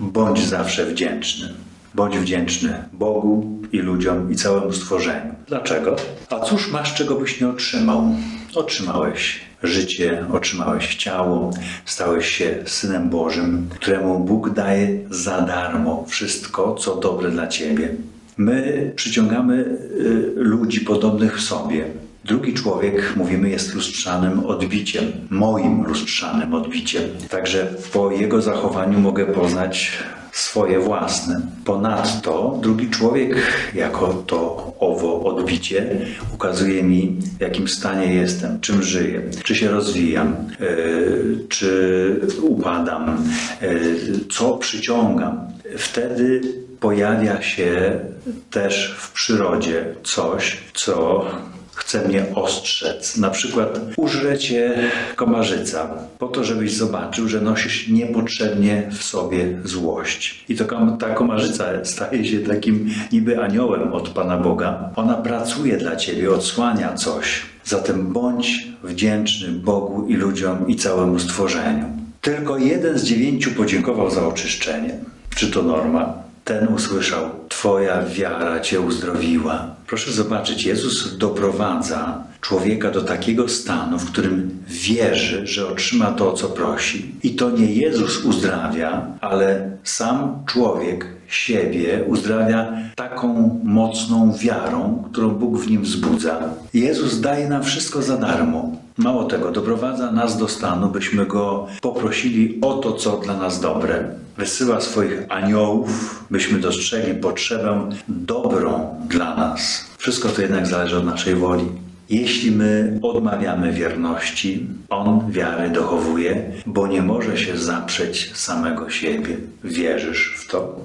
Bądź zawsze wdzięczny. Bądź wdzięczny Bogu i ludziom i całemu stworzeniu. Dlaczego? A cóż masz, czego byś nie otrzymał? Otrzymałeś życie, otrzymałeś ciało, stałeś się synem Bożym, któremu Bóg daje za darmo wszystko, co dobre dla ciebie. My przyciągamy y, ludzi podobnych sobie. Drugi człowiek, mówimy, jest lustrzanym odbiciem, moim lustrzanym odbiciem. Także po jego zachowaniu mogę poznać swoje własne. Ponadto drugi człowiek, jako to owo odbicie, ukazuje mi, w jakim stanie jestem, czym żyję, czy się rozwijam, yy, czy upadam, yy, co przyciągam. Wtedy pojawia się też w przyrodzie coś, co chce mnie ostrzec. Na przykład użre cię komarzyca, po to, żebyś zobaczył, że nosisz niepotrzebnie w sobie złość. I to ta komarzyca staje się takim niby aniołem od Pana Boga. Ona pracuje dla ciebie, odsłania coś. Zatem bądź wdzięczny Bogu i ludziom i całemu stworzeniu. Tylko jeden z dziewięciu podziękował za oczyszczenie. Czy to norma? Ten usłyszał: Twoja wiara cię uzdrowiła. Proszę zobaczyć, Jezus doprowadza człowieka do takiego stanu, w którym wierzy, że otrzyma to, o co prosi. I to nie Jezus uzdrawia, ale sam człowiek siebie uzdrawia taką mocną wiarą, którą Bóg w nim wzbudza. Jezus daje nam wszystko za darmo. Mało tego, doprowadza nas do stanu, byśmy go poprosili o to, co dla nas dobre. Wysyła swoich aniołów, byśmy dostrzegli potrzebę dobrą dla nas. Wszystko to jednak zależy od naszej woli. Jeśli my odmawiamy wierności, On wiary dochowuje, bo nie może się zaprzeć samego siebie. Wierzysz w to?